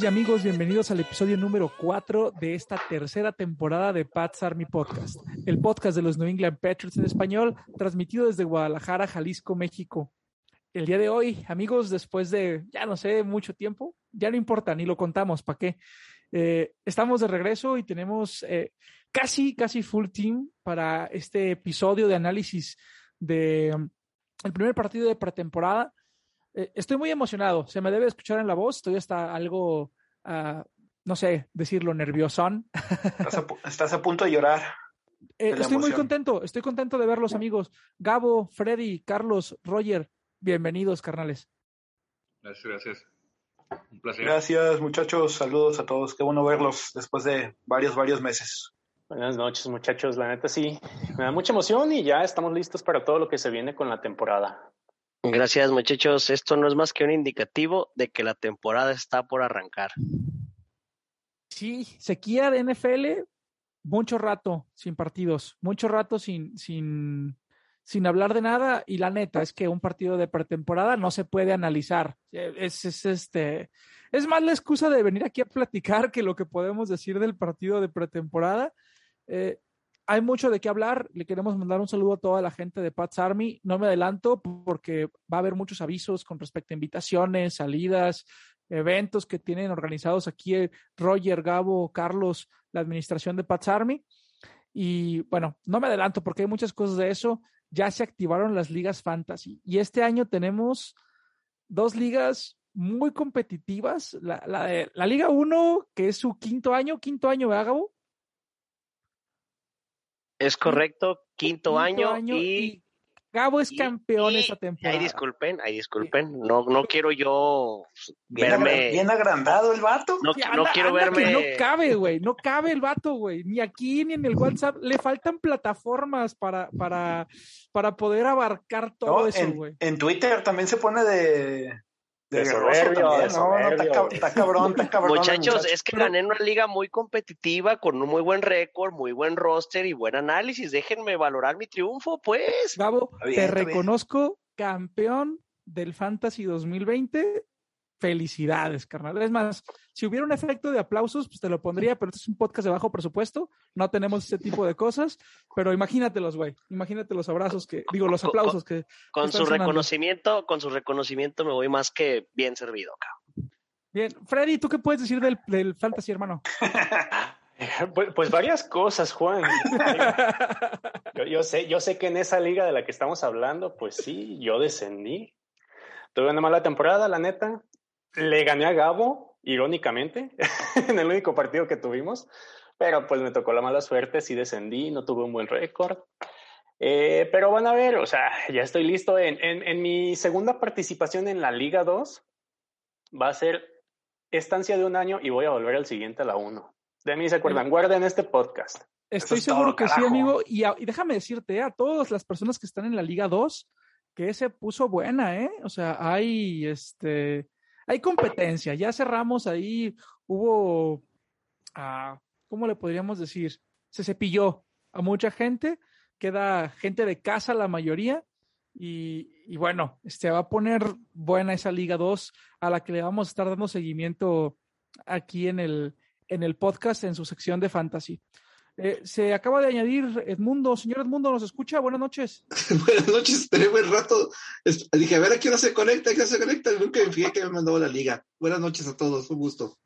Y amigos, bienvenidos al episodio número 4 de esta tercera temporada de Pat's Army Podcast, el podcast de los New England Patriots en español, transmitido desde Guadalajara, Jalisco, México. El día de hoy, amigos, después de, ya no sé, mucho tiempo, ya no importa, ni lo contamos, ¿para qué? Eh, estamos de regreso y tenemos eh, casi, casi full team para este episodio de análisis de um, primer partido de pretemporada. Eh, estoy muy emocionado, se me debe escuchar en la voz, estoy hasta algo, uh, no sé, decirlo, nerviosón. Estás a, estás a punto de llorar. Eh, de estoy muy contento, estoy contento de verlos, amigos. Gabo, Freddy, Carlos, Roger, bienvenidos, carnales. Gracias, gracias. Un placer. Gracias, muchachos. Saludos a todos. Qué bueno verlos después de varios, varios meses. Buenas noches, muchachos. La neta sí, me da mucha emoción y ya estamos listos para todo lo que se viene con la temporada. Gracias muchachos, esto no es más que un indicativo de que la temporada está por arrancar. Sí, sequía de NFL, mucho rato sin partidos, mucho rato sin, sin, sin hablar de nada. Y la neta es que un partido de pretemporada no se puede analizar. Es, es, este, es más la excusa de venir aquí a platicar que lo que podemos decir del partido de pretemporada. Eh, hay mucho de qué hablar. Le queremos mandar un saludo a toda la gente de Pats Army. No me adelanto porque va a haber muchos avisos con respecto a invitaciones, salidas, eventos que tienen organizados aquí eh, Roger, Gabo, Carlos, la administración de Pats Army. Y bueno, no me adelanto porque hay muchas cosas de eso. Ya se activaron las ligas fantasy y este año tenemos dos ligas muy competitivas. La, la, de- la Liga 1, que es su quinto año, quinto año, ¿verdad, Gabo? Es correcto, quinto, año, y, Gabo es y- campeón y- esta Ay, temporada. disculpen, ay, disculpen, no, no quiero yo Bien, verme, bien agrandado el vato. no, quiero anda que verme, No cabe, güey. No cabe el vato, güey. Ni aquí ni en el WhatsApp. Le faltan plataformas para, para, para poder abarcar todo ¿no? eso, en, güey. en Twitter también se pone de. De, De soberbio, también, de ¿no? No, está, soberbio, cabrón, está cabrón. muchachos, muchacho. es que gané en una liga muy competitiva, con un muy buen récord, muy buen roster y buen análisis, déjenme valorar mi triunfo, pues. Gabo, bien, te reconozco campeón del Fantasy 2020. Felicidades, carnal. Es más, si hubiera un efecto de aplausos, pues te lo pondría, pero este es un podcast de bajo presupuesto. No tenemos ese tipo de cosas, pero imagínatelos, güey. Imagínate los abrazos que, digo, los aplausos que. Con su sonando. reconocimiento, con su reconocimiento me voy más que bien servido, cabrón. Bien. Freddy, ¿tú qué puedes decir del, del Fantasy, hermano? Pues, pues varias cosas, Juan. Yo, yo sé, yo sé que en esa liga de la que estamos hablando, pues sí, yo descendí. Tuve una mala temporada, la neta. Le gané a Gabo, irónicamente, en el único partido que tuvimos. Pero pues me tocó la mala suerte, sí descendí, no tuve un buen récord. Eh, pero van a ver, o sea, ya estoy listo. En, en, en mi segunda participación en la Liga 2 va a ser estancia de un año y voy a volver al siguiente a la 1. De mí se acuerdan, guarden este podcast. Estoy es seguro todo, que sí, carajo. amigo. Y, a- y déjame decirte, eh, a todas las personas que están en la Liga 2, que se puso buena, ¿eh? O sea, hay, este, hay competencia. Ya cerramos ahí, hubo, ah, ¿cómo le podríamos decir? Se cepilló a mucha gente, queda gente de casa la mayoría. Y, bueno, este va a poner buena esa Liga 2 a la que le vamos a estar dando seguimiento aquí en el, en el podcast en su sección de fantasy. Eh, se acaba de añadir Edmundo. Señor Edmundo, ¿nos escucha? Buenas noches. Buenas noches, esperé buen rato. Dije, a ver a qué hora se conecta, a qué hora se conecta. Nunca me fijé que me mandó la liga. Buenas noches a todos, un gusto.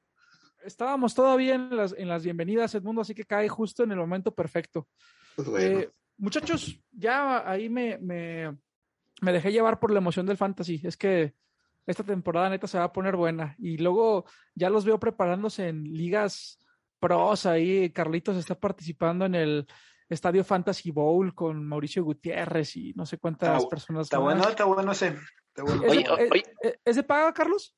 Estábamos todavía en las, en las bienvenidas, Edmundo, así que cae justo en el momento perfecto. Pues bueno, Eh, muchachos, ya ahí me, me, me dejé llevar por la emoción del fantasy. Es que esta temporada neta se va a poner buena. Y luego ya los veo preparándose en ligas pros. Ahí Carlitos está participando en el Estadio Fantasy Bowl con Mauricio Gutiérrez y no sé cuántas Está- personas. Está más. bueno, está bueno ese. Está bueno. ¿Es, Oye, de, oye. es- es de paga, Carlos?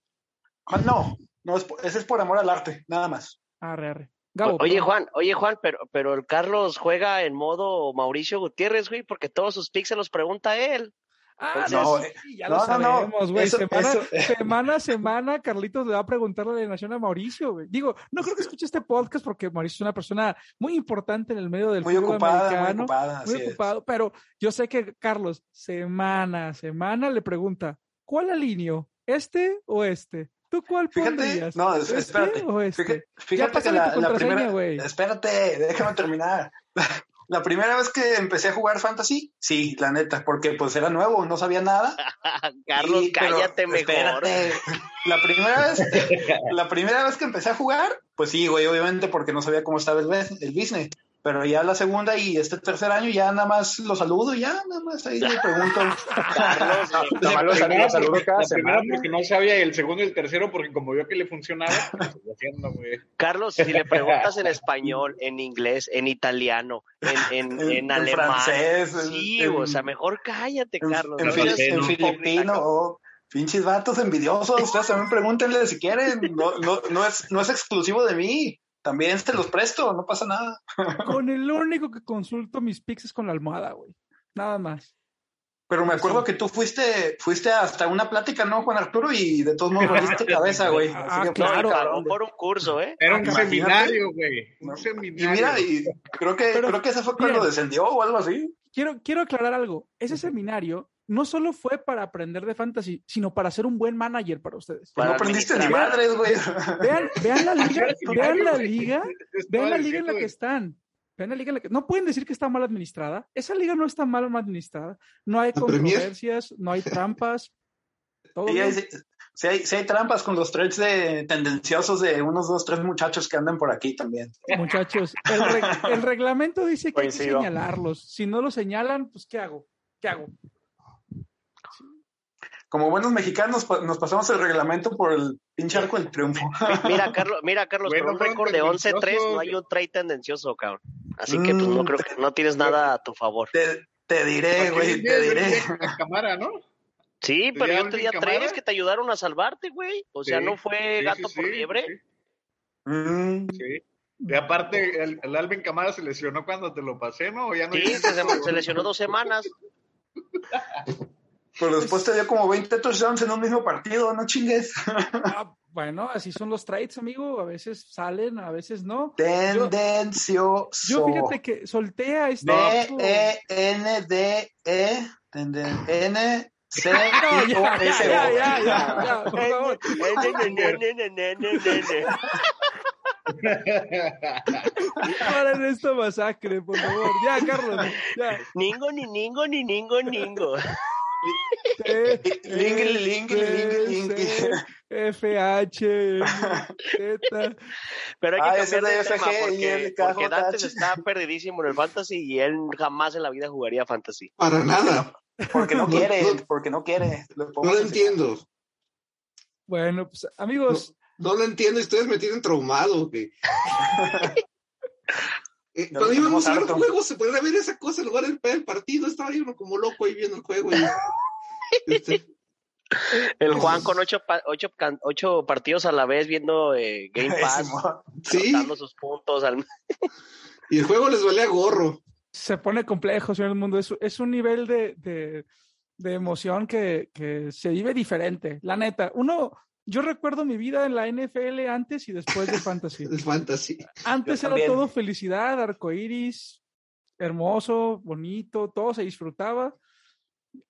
Ah, no, no es por- ese es por amor al arte, nada más. Arre, arre. Gabo, Oye. Juan, oye, Juan, pero, pero el Carlos juega en modo Mauricio Gutiérrez, güey, porque todos sus picks se los pregunta él. Ah, No, no, eh, sí, ya no, lo sabemos, güey. semana, eso- semana a semana, Carlitos le va a preguntar la alineación a Mauricio, güey. Digo, no creo que escuche este podcast porque Mauricio es una persona muy importante en el medio del Muy fútbol ocupada, muy americano. ocupada. muy así es. ocupado, pero yo sé que Carlos, semana a semana, le pregunta, ¿cuál alineo? ¿Este o este? ¿Tú cuál Fíjate, pondrías? no, es- ¿Este espérate. o este? Fíjate, fíjate que la, tu la contraseña, primera. güey. Espérate, déjame terminar. La primera vez que empecé a jugar Fantasy, sí, la neta, porque pues era nuevo, no sabía nada. Carlos, Y- pero cállate mejor. espérate, La primera vez, la primera vez que empecé a jugar, pues sí, güey, obviamente porque no sabía cómo estaba el, el business. Pero ya la segunda y este tercer año ya nada más lo saludo y ya nada más ahí le pregunto. Carlos. Nada más lo saludo, porque, cada la primera semana. porque no sabía y el segundo y el tercero porque como vio que le funcionaba, pues lo estoy haciendo, güey. Carlos, si le preguntas en español, en inglés, en italiano, en, en, En- en alemán. francés, sí, en- o sea, mejor cállate, Carlos. en no filipino, oh, pinches vatos envidiosos, ustedes también pregúntenle si quieren, no, no, no, es, no es exclusivo de mí, también te los presto, no pasa nada. Con el único que consulto mis pics es con la almohada, güey. Nada más. Pero me acuerdo que tú fuiste, fuiste hasta una plática, ¿no, Juan Arturo? Y de todos modos valiste cabeza, güey. Ah, claro. y por un curso, ¿eh? Era un Imagínate. seminario, güey. No. Un Y seminario. mira, y creo que, Pero, creo que ese fue cuando descendió o algo así. Quiero, quiero aclarar algo. Ese seminario no solo fue para aprender de fantasy, sino para ser un buen manager para ustedes. Para no aprendiste ni madres, güey. Vean, vean la liga, vean la liga, vean la liga en la que están. Vean la liga en la que. No pueden decir que está mal administrada. Esa liga no está mal administrada. No hay controversias, no hay trampas. Todo Sí, bien. hay, sí hay, sí hay trampas con los trades de tendenciosos de unos dos, tres muchachos que andan por aquí también. Muchachos, el, reg- el reglamento dice que hay que señalarlos. Si no lo señalan, pues ¿qué hago? ¿Qué hago? Como buenos mexicanos pa- nos pasamos el reglamento por el pinche arco del triunfo. Mira, Carlos, mira, Carlos, Bueno, con un récord de 11-3 no hay un trade tendencioso, cabrón. Así que pues no Mm. creo que no tienes nada a tu favor. Te, te diré, güey, te diré. La cámara, ¿no? Sí, pero ¿Ya yo te di a trades que te ayudaron a salvarte, güey. O sea, Sí, no fue Sí, gato sí, por sí, liebre. sí, Mm, sí. Y aparte, el, el Alvin Camara se lesionó cuando te lo pasé, ¿no? ¿O ya no Sí, se, se lesionó dos semanas. pero después te dio como 20 touchdowns en un mismo partido, no chingues. Ah, bueno, así son los trades, amigo. A veces salen, a veces no. Tendencioso. Yo fíjate que solté a este. B tipo- E N D E tenden- N C No, I O ya, ya, S ya, O. ya, ya, ya, por favor. Paren esta masacre, por favor. Ya, Carlos. Ya. Ningo, ni ningo, ni ningo, ningo. E, C, lingui, lingui. C, F, H, M, Z. Pero hay que Ah, cambiar de tema porque, porque Dantes está perdidísimo en el fantasy y él jamás en la vida jugaría fantasy. Para nada. Porque no No, quiere, no. porque no quiere. Lo No lo entiendo. Bueno, pues amigos, No lo entiendo ustedes me tienen traumado. Eh, cuando íbamos a ver harto. juegos, se podía ver esa cosa en lugar del el partido. Estaba yo uno como loco ahí viendo el juego. y- este, El Juan con ocho, pa- ocho, ocho partidos a la vez viendo eh, Game Pass, sí, dando sus puntos. Al... y el juego les valía gorro. se pone complejo, señor del mundo. Es, es un nivel de, de, de emoción que, que se vive diferente. La neta, uno, yo recuerdo mi vida en la NFL antes y después de Fantasy. Antes Yo era también. todo felicidad, arcoíris, hermoso, bonito, todo se disfrutaba.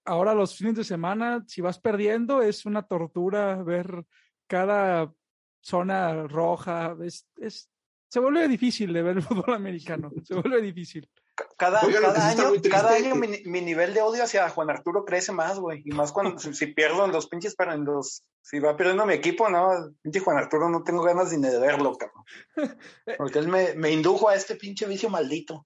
Ahora los fines de semana, si vas perdiendo, es una tortura ver cada zona roja. Es, es, se vuelve difícil de ver el fútbol americano. Se vuelve difícil. Cada, Oigan, año, cada año mi, mi nivel de odio hacia Juan Arturo crece más, güey. Y más cuando si, si pierdo en los pinches, pero en los, si va perdiendo mi equipo, no, pinche Juan Arturo no tengo ganas ni de verlo, cabrón. Porque él me, me indujo a este pinche vicio maldito.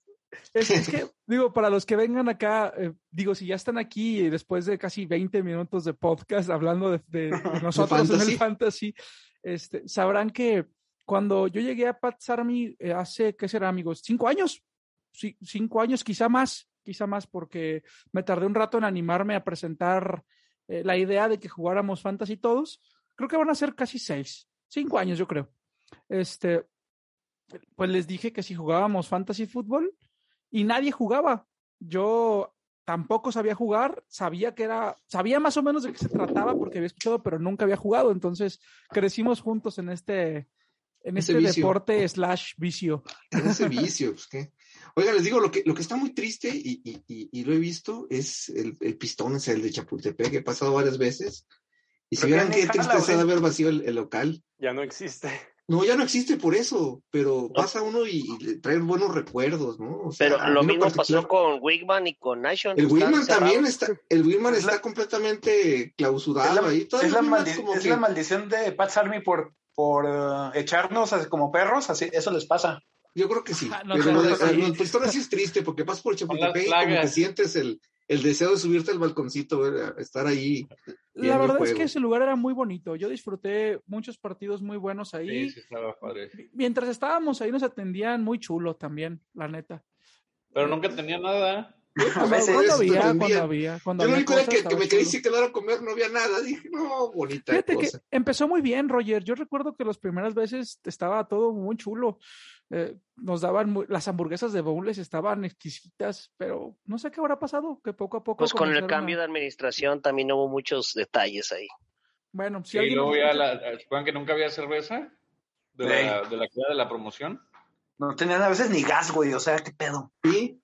Es, es que, digo, para los que vengan acá, eh, digo, si ya están aquí después de casi 20 minutos de podcast hablando de, nosotros en el fantasy, este, sabrán que cuando yo llegué a Pats Army eh, hace, ¿qué será, amigos? Cinco años. Cinco años, quizá más, quizá más, porque me tardé un rato en animarme a presentar eh, la idea de que jugáramos fantasy todos. Creo que van a ser casi seis, cinco años, yo creo. Este, pues les dije que si jugábamos fantasy fútbol y nadie jugaba. Yo tampoco sabía jugar, sabía que era, sabía más o menos de qué se trataba porque había escuchado, pero nunca había jugado. Entonces crecimos juntos en este, en Ese este vicio. deporte slash vicio. Ese vicio, pues qué. Oigan, les digo, lo que, lo que está muy triste y, y- y- y lo he visto es el, el pistón, es el de Chapultepec, que he pasado varias veces. Y si vieran qué tristeza de haber vacío el, el local. Ya no existe. No, ya no existe por eso, pero pasa uno y, y le traen buenos recuerdos, ¿no? O sea, Pero a lo en mismo particular- pasó con Wigman y con Nation. El Wilman también está, el Wilman Es la- está completamente Es clausurado la, ahí. Todavía es la como es que- la maldición de Pat's Army por, por eh, echarnos así como perros, así, eso les pasa. Yo creo que sí. Ah, no pero lo de, sí es triste porque pasas por Chapultepec y como que sientes el, el deseo de subirte al balconcito, estar ahí. La verdad es que ese lugar era muy bonito. Yo disfruté muchos partidos muy buenos ahí. Sí, sí, estaba padre. Mientras estábamos ahí nos atendían muy chulo también, la neta. Pero nunca tenía nada. Cuando, veces cuando había, cuando había, cuando Yo lo había único que, que me y quedar a comer, no había nada. Dije, no, bonita Fíjate que empezó muy bien, Roger. Yo recuerdo que las primeras veces estaba todo muy chulo. Eh, nos daban muy- las hamburguesas de Bowles estaban exquisitas, pero no sé qué habrá pasado, que poco a poco. Pues con el a- cambio de administración también hubo muchos detalles ahí. Bueno, si Sí, alguien luego ya la, ¿se acuerdan que nunca había cerveza? De la, de la de la promoción. No tenían a veces ni gas, güey, o sea, qué pedo. Sí.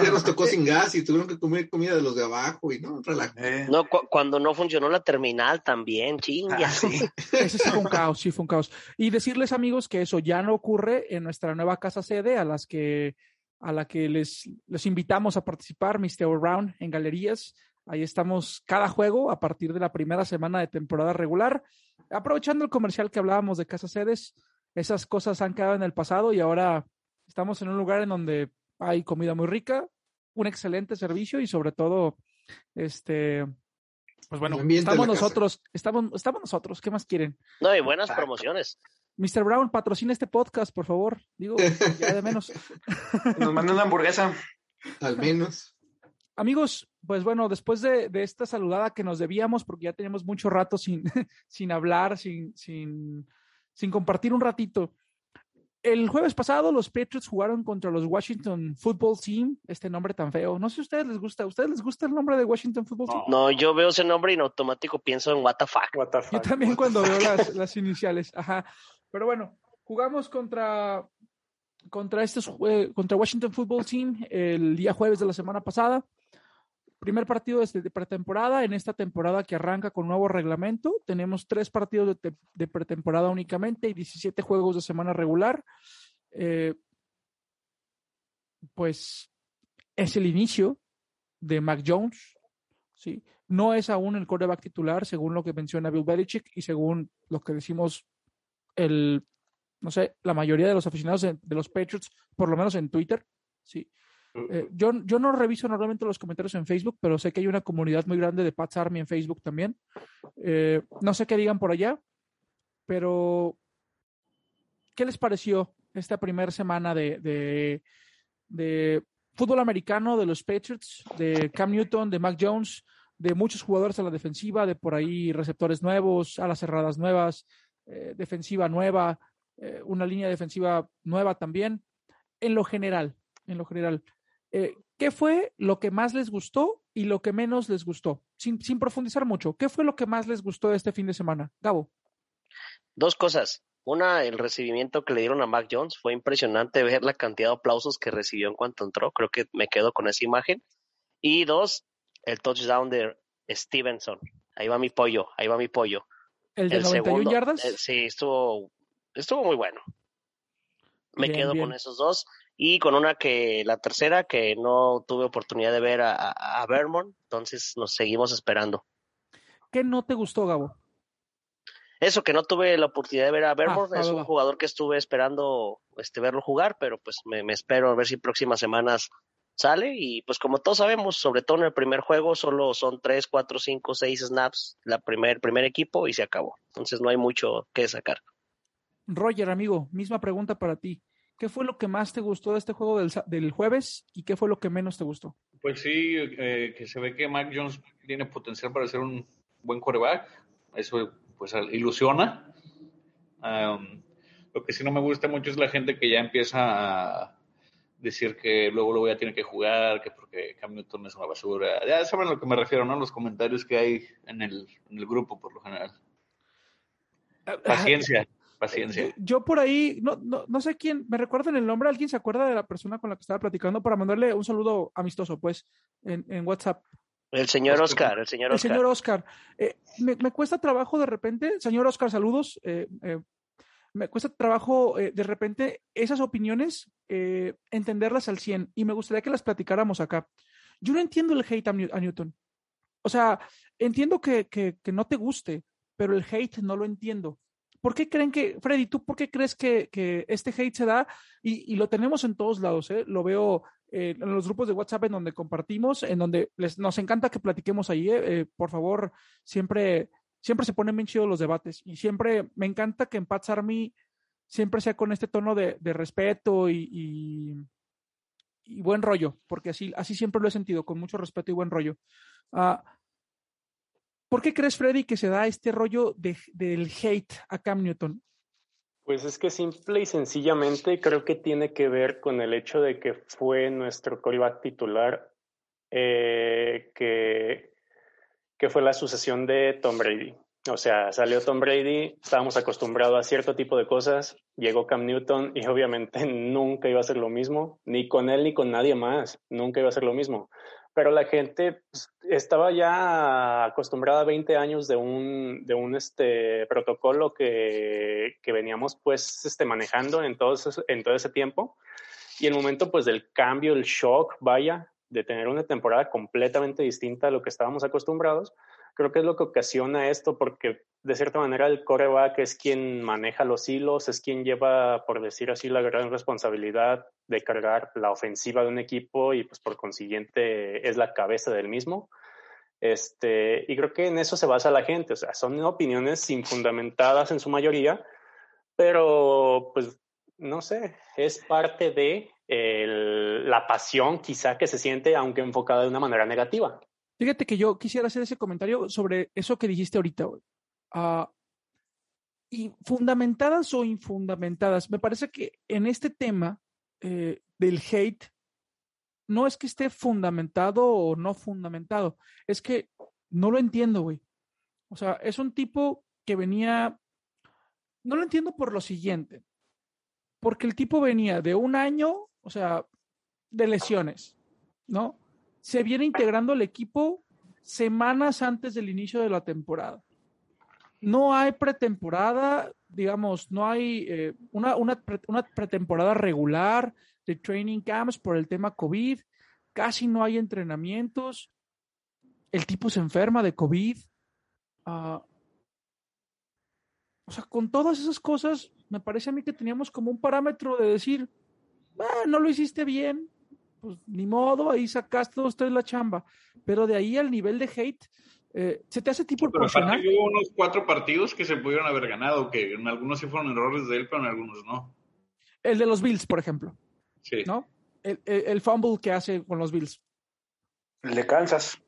Día nos tocó sin gas y tuvieron que comer comida de los de abajo y no. Eh, No, cu- cuando no funcionó la terminal también, ah, chinga. sí. Ese sí fue un caos, sí fue un caos. Y decirles, amigos, que eso ya no ocurre en nuestra nueva casa sede, a las que a la que les, les invitamos a participar, Mr. Round, en galerías. Ahí estamos cada juego a partir de la primera semana de temporada regular. Aprovechando el comercial que hablábamos de casas sedes, esas cosas han quedado en el pasado y ahora estamos en un lugar en donde hay comida muy rica, un excelente servicio y sobre todo, este, pues bueno, estamos nosotros, estamos, estamos nosotros, ¿qué más quieren? No, y buenas Exacto. promociones. Mr. Brown, patrocina este podcast, por favor. Digo, ya de menos. Nos mandan una hamburguesa. Al menos. Amigos, pues bueno, después de, de esta saludada que nos debíamos, porque ya teníamos mucho rato sin, sin hablar, sin, sin, sin compartir un ratito. El jueves pasado los Patriots jugaron contra los Washington Football Team, este nombre tan feo. No sé si a ustedes les gusta. ¿A ustedes les gusta el nombre de Washington Football Team? No, yo veo ese nombre y en automático pienso en what the fuck. What the Yo fuck. también cuando veo las, las iniciales, ajá. Pero bueno, jugamos contra contra estos jue- contra Washington Football Team el día jueves de la semana pasada. Primer partido desde de pretemporada en esta temporada que arranca con nuevo reglamento. Tenemos tres partidos de, de pretemporada únicamente y 17 juegos de semana regular. Eh, pues es el inicio de Mac Jones, ¿sí? No es aún el quarterback titular, según lo que menciona Bill Belichick y según lo que decimos el, no sé, la mayoría de los aficionados de los Patriots, por lo menos en Twitter, ¿sí? Eh, yo, yo no reviso normalmente los comentarios en Facebook, pero sé que hay una comunidad muy grande de Pats Army en Facebook también. Eh, no sé qué digan por allá, pero ¿qué les pareció esta primera semana de, de, fútbol americano de los Patriots, de Cam Newton, de Mac Jones, de muchos jugadores a la defensiva, de por ahí receptores nuevos, alas cerradas nuevas, eh, defensiva nueva, una línea defensiva nueva también, en lo general, en lo general. Eh, ¿Qué fue lo que más les gustó y lo que menos les gustó? Sin, sin profundizar mucho, ¿qué fue lo que más les gustó de este fin de semana? Gabo. Dos cosas. Una, el recibimiento que le dieron a Mac Jones. Fue impresionante ver la cantidad de aplausos que recibió en cuanto entró. Creo que me quedo con esa imagen. Y dos, el touchdown de Stevenson. Ahí va mi pollo, ahí va mi pollo. ¿El de 91 yardas? eh, sí, estuvo, estuvo muy bueno. Me Bien, quedo bien. con esos dos. Y con una que, la tercera, que no tuve oportunidad de ver a, a, Vermont. Entonces nos seguimos esperando. ¿Qué no te gustó, Gabo? Eso que no tuve la oportunidad de ver a Vermont, va, es un jugador que estuve esperando este verlo jugar, pero pues me, me espero a ver si próximas semanas sale y pues como todos sabemos, sobre todo en el primer juego solo son tres, cuatro, cinco, seis snaps la primer primer equipo y se acabó. Entonces no hay mucho que sacar. Roger, amigo, misma pregunta para ti. ¿Qué fue lo que más te gustó de este juego del, del jueves y qué fue lo que menos te gustó? Pues sí, eh, que se ve que Mac Jones tiene potencial para ser un buen quarterback. Eso pues ilusiona. Um, lo que sí no me gusta mucho es la gente que ya empieza a decir que luego luego ya tiene que jugar, que porque Cam Newton es una basura. Ya saben a lo que me refiero, ¿no? Los comentarios que hay en el, en el grupo por lo general. Paciencia, paciencia. Yo por ahí, no, no, no sé quién, me recuerdan el nombre, alguien se acuerda de la persona con la que estaba platicando para mandarle un saludo amistoso, pues, en, en WhatsApp. El señor Oscar, el señor El Oscar. señor Oscar. Eh, me, me cuesta trabajo de repente, señor Oscar, saludos. eh, eh, me cuesta trabajo eh, de repente esas opiniones eh, entenderlas al 100 y me gustaría que las platicáramos acá. Yo no entiendo el hate a, New- a Newton. O sea, entiendo que, que- que no te guste, pero el hate no lo entiendo. ¿Por qué creen que, Freddy, tú por qué crees que, que este hate se da? Y, y lo tenemos en todos lados, ¿eh? Lo veo eh, en los grupos de WhatsApp en donde compartimos, en donde les, nos encanta que platiquemos ahí. ¿eh? Eh, por favor, siempre, siempre se ponen bien chidos los debates. Y siempre me encanta que en Pats Army siempre sea con este tono de, de respeto y, y- buen rollo, porque así, así siempre lo he sentido, con mucho respeto y buen rollo. Ah, ¿Por qué crees, Freddy, que se da este rollo de- del hate a Cam Newton? Pues es que simple y sencillamente creo que tiene que ver con el hecho de que fue nuestro coreback titular eh, que, que fue la sucesión de Tom Brady. O sea, salió Tom Brady, estábamos acostumbrados a cierto tipo de cosas, llegó Cam Newton y obviamente nunca iba a ser lo mismo, ni con él ni con nadie más, nunca iba a ser lo mismo. Pero la gente pues, estaba ya acostumbrada a 20 años de un, de un este, protocolo que, que veníamos pues este, manejando en todo, ese, en todo ese tiempo. Y el momento pues del cambio, el shock, vaya, de tener una temporada completamente distinta a lo que estábamos acostumbrados, creo que es lo que ocasiona esto porque de cierta manera el coreback es quien maneja los hilos, es quien lleva, por decir así, la gran responsabilidad de cargar la ofensiva de un equipo y pues por consiguiente es la cabeza del mismo. Este, y creo que en eso se basa la gente, o sea, son opiniones infundamentadas en su mayoría, pero pues no sé, es parte de el, la pasión quizá que se siente, aunque enfocada de una manera negativa. Fíjate que yo quisiera hacer ese comentario sobre eso que dijiste ahorita. Ah, y fundamentadas o infundamentadas, me parece que en este tema eh, del hate no es que esté fundamentado o no fundamentado, es que no lo entiendo, güey. O sea, es un tipo que venía, no lo entiendo por lo siguiente, porque el tipo venía de un año, o sea, de lesiones, ¿no? Se viene integrando al equipo semanas antes del inicio de la temporada. No hay pretemporada, digamos, no hay eh, una, una, pre- una pretemporada regular de training camps por el tema COVID, casi no hay entrenamientos, el tipo se enferma de COVID. ah, o sea, con todas esas cosas, me parece a mí que teníamos como un parámetro de decir, "Ah, no lo hiciste bien, pues ni modo, ahí sacaste usted la chamba. Pero de ahí al nivel de hate, eh, ¿se te hace tipo Pero aparte proporcional? hubo unos cuatro partidos que se pudieron haber ganado, que en algunos sí fueron errores de él, pero en algunos no. El de los Bills, por ejemplo, Sí. ¿no? El, el- el fumble que hace con los Bills. El de Kansas.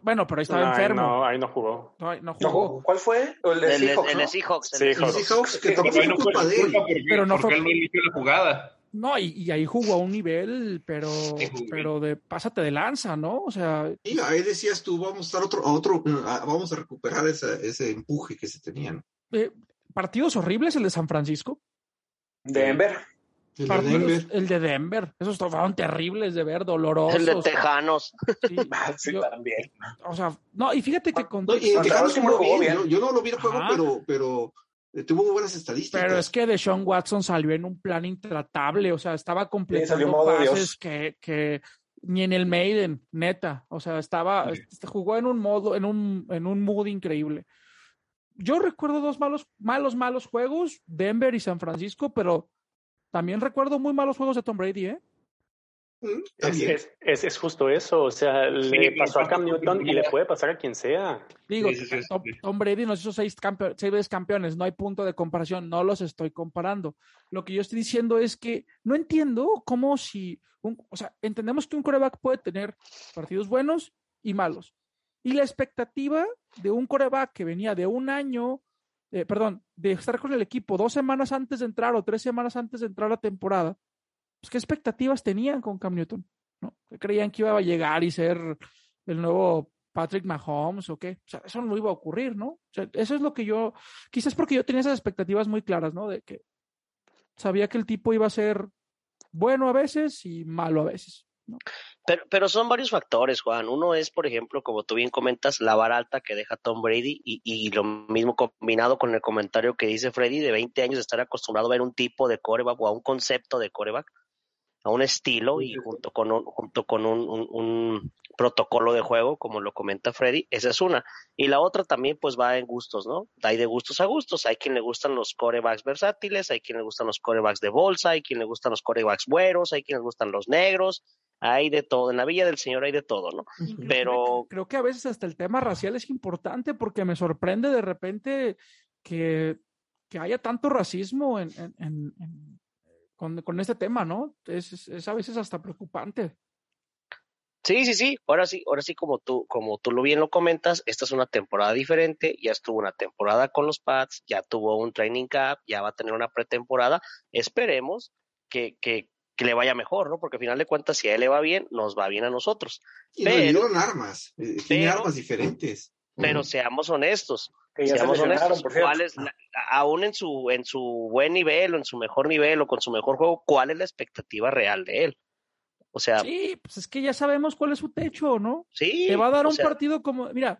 Bueno, pero ahí estaba No, ahí enfermo. no, ahí no jugó. No, no No, jugó. ¿Cuál fue? El de Seahawks, el de. Seahawks. el Seahawks. Que Sí, tampoco Pero fue culpa de él. porque, Pero no porque fue- él no inició la jugada. No, y, y ahí jugó a un nivel, pero, pero de pásate de lanza, ¿no? O sea, Y ahí decías tú, vamos a estar otro, a otro, a- vamos a recuperar esa- ese empuje que se tenían. eh, partidos horribles el de San Francisco. Denver. El de Partidos- Denver. el de Denver. Esos fueron terribles de ver, dolorosos. El de Tejanos. Sí, Ah, sí, yo- también. o sea, no, y fíjate que con No, y el Tejanos jugó bien. bien. Yo, yo no lo vi el juego, Ajá. pero, pero eh, tuvo buenas estadísticas. Pero es que Deshaun Watson salió en un plan intratable, o sea, estaba completando pases que, que ni en el Maiden, neta, o sea, estaba, este, jugó en un modo, en un, en un mood increíble. Yo recuerdo dos malos, malos, malos juegos, Denver y San Francisco, pero también recuerdo muy malos juegos de Tom Brady, ¿eh? Es, es, es- es justo eso, o sea, le pasó a Cam ¿cuánto Newton y le puede pasar a quien sea. Digo, Sí, sí, sí, Tom, sí. Tom Brady nos hizo seis, campe- seis veces campeones, no hay punto de comparación, no los estoy comparando. Lo que yo estoy diciendo es que no entiendo cómo si, un- o sea, entendemos que un coreback puede tener partidos buenos y malos. Y la expectativa de un coreback que venía de un año, eh, perdón, de estar con el equipo dos semanas antes de entrar o tres semanas antes de entrar a la temporada, pues qué expectativas tenían con Cam Newton, ¿no? ¿Que ¿Creían que iba a llegar y ser el nuevo Patrick Mahomes o qué? O sea, eso no iba a ocurrir, ¿no? O sea, eso es lo que yo, quizás porque yo tenía esas expectativas muy claras, ¿no? De que sabía que el tipo iba a ser bueno a veces y malo a veces. Pero, pero son varios factores, Juan. Uno es, por ejemplo, como tú bien comentas, la vara alta que deja Tom Brady y, y lo mismo combinado con el comentario que dice Freddy de 20 años de estar acostumbrado a ver un tipo de coreback o a un concepto de coreback, a un estilo y junto con un, junto con un, un- un protocolo de juego, como lo comenta Freddy, esa es una. Y la otra también pues va en gustos, ¿no? Hay de gustos a gustos. Hay quien le gustan los corebacks versátiles, hay quien le gustan los corebacks de bolsa, hay quien le gustan los corebacks güeros, hay quien le gustan los negros, hay de todo. En la Villa del Señor hay de todo, ¿no? Pero- creo que a veces hasta el tema racial es importante porque me sorprende de repente que, que haya tanto racismo en, en- en- en- con, con este tema, ¿no? Es, es- es a veces hasta preocupante. Sí, sí, sí. Ahora sí, ahora sí, como tú, como tú lo bien lo comentas, esta es una temporada diferente. Ya estuvo una temporada con los Pats, ya tuvo un training camp, ya va a tener una pretemporada. Esperemos que, que, que le vaya mejor, ¿no? Porque al final de cuentas, si a él le va bien, nos va bien a nosotros. Y Pero- dieron armas. eh, Tiene armas diferentes. Pero seamos honestos, Que ya se seamos honestos, por. ¿cuál es la- aún en su, en su buen nivel o en su mejor nivel o con su mejor juego, cuál es la expectativa real de él? O sea, sí, Sí, pues es que ya sabemos cuál es su techo, ¿no? Te va a dar un sea, partido como, mira,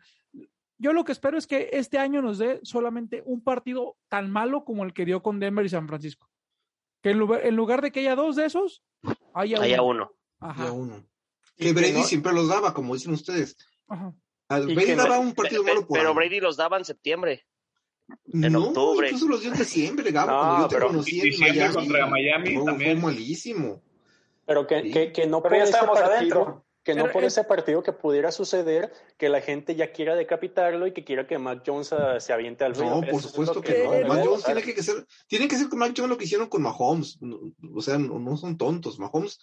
yo lo que espero es que este año nos dé solamente un partido tan malo como el que dio con Denver y San Francisco. Que en lugar, en lugar de que haya dos de esos, haya, haya uno. uno. Ajá, uno. Que que Brady no- siempre los daba, como dicen ustedes. ajá. Brady que no- daba un partido Pe- malo por pero año. Brady los daba en septiembre. en no, octubre. incluso los dio en diciembre, Gabo. No, cuando yo te pero- conocí en Diciembre Miami. contra Miami fue, también. Fue malísimo. Pero que, Sí. que, que no Pero por ya ese estábamos partido, adentro. que no Pero por es- ese partido que pudiera suceder que la gente ya quiera decapitarlo y que quiera que Mac Jones ah, se aviente al río. No, por es supuesto que, que no. Mac Jones tiene que ser, tiene que ser con Mac Jones lo que hicieron con Mahomes. No, O sea, no, no son tontos. Mahomes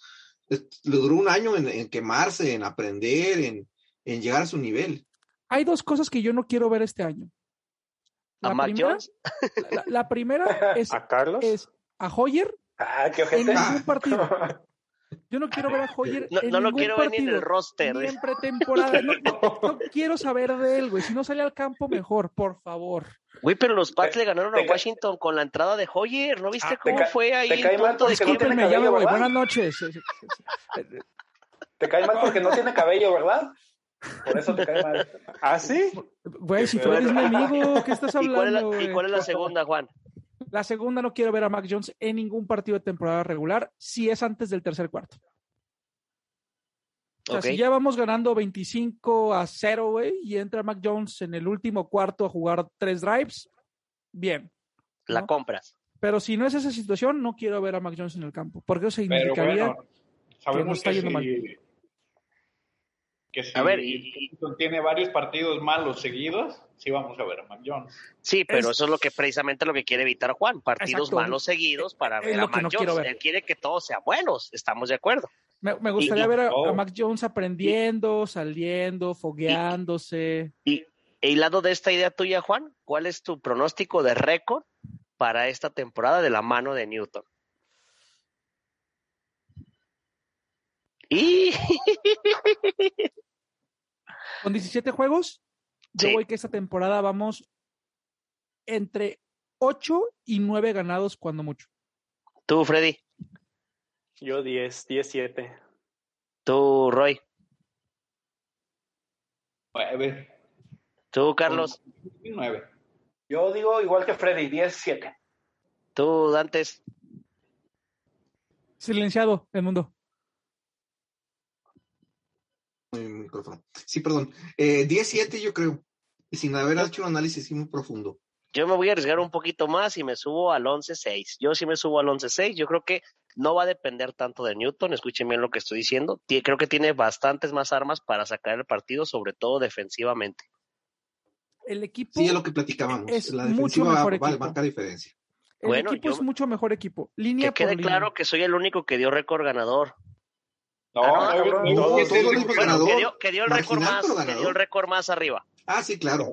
es- le duró un año en, en quemarse, en aprender, en, en llegar a su nivel. Hay dos cosas que yo no quiero ver este año. A La Mac primera, la, la primera es, ¿A Carlos? es a Hoyer Ah, qué en ningún partido. Yo no quiero ver a Hoyer no, en no lo quiero ver ni en el roster. ni en pretemporada. No, no- no quiero saber de él, güey. Si no sale al campo, mejor, por favor. Güey, pero los Pats le ganaron a Washington con la entrada de Hoyer. ¿No viste Ah, cómo fue ahí te cae mal punto de porque no tiene Discúlpenme, ya me cabello. Buenas noches. Te cae mal porque no tiene cabello, ¿verdad? Por eso te cae mal. ¿Ah, sí? Güey, si tú eres mi amigo, ¿qué estás ¿Y cuál, es la, hablando? ¿Y cuál es la segunda, Juan? La segunda, no quiero ver a Mac Jones en ningún partido de temporada regular si es antes del tercer cuarto. O sea, si ya vamos ganando 25 a 0, güey, y entra Mac Jones en el último cuarto a jugar tres drives, bien. La ¿no? compras. Pero si no es esa situación, no quiero ver a Mac Jones en el campo, porque eso significaría bueno, sabemos está que, yendo si, mal. Que si A ver, y- tiene varios partidos malos seguidos, sí vamos a ver a Mac Jones. Sí, pero Es- eso es lo que precisamente lo que quiere evitar Juan, partidos Exacto. malos seguidos para Es ver lo a que Mac no quiero Jones. ver. Él quiere que todos sean buenos, estamos de acuerdo. me, me gustaría y- ver a, oh. a Mac Jones aprendiendo, saliendo, fogueándose. Y hilado de esta idea tuya, Juan, ¿cuál es tu pronóstico de récord para esta temporada de la mano de Newton? Y Con 17 juegos, yo Sí. voy que esta temporada vamos entre 8 y 9 ganados cuando mucho. tú, Freddy, Yo 10, 17. tú, Roy, Nueve. tú, Carlos, Nueve. Yo digo igual que Freddy, 10-7. tú, Dantes. Silenciado, el mundo. Mi micrófono. Sí, perdón. Eh, 17 yo creo. Y sin haber hecho un análisis muy profundo. Yo me voy a arriesgar un poquito más y me subo al 11-6. Yo sí me subo al 11-6. Yo creo que no va a depender tanto de Newton. Escuchen bien lo que estoy diciendo. Creo que tiene bastantes más armas para sacar el partido, sobre todo defensivamente. El equipo, Sí, es lo que platicábamos. es la mucho defensiva mejor va a equipo. marcar diferencia. el Bueno, equipo yo- es mucho mejor equipo. Línea Que por quede línea. claro que soy el único que dio récord ganador. No, Ah, no, no, no, no, ganador. Que dio, que dio el récord más, que dio el récord más arriba. Ah, sí, claro.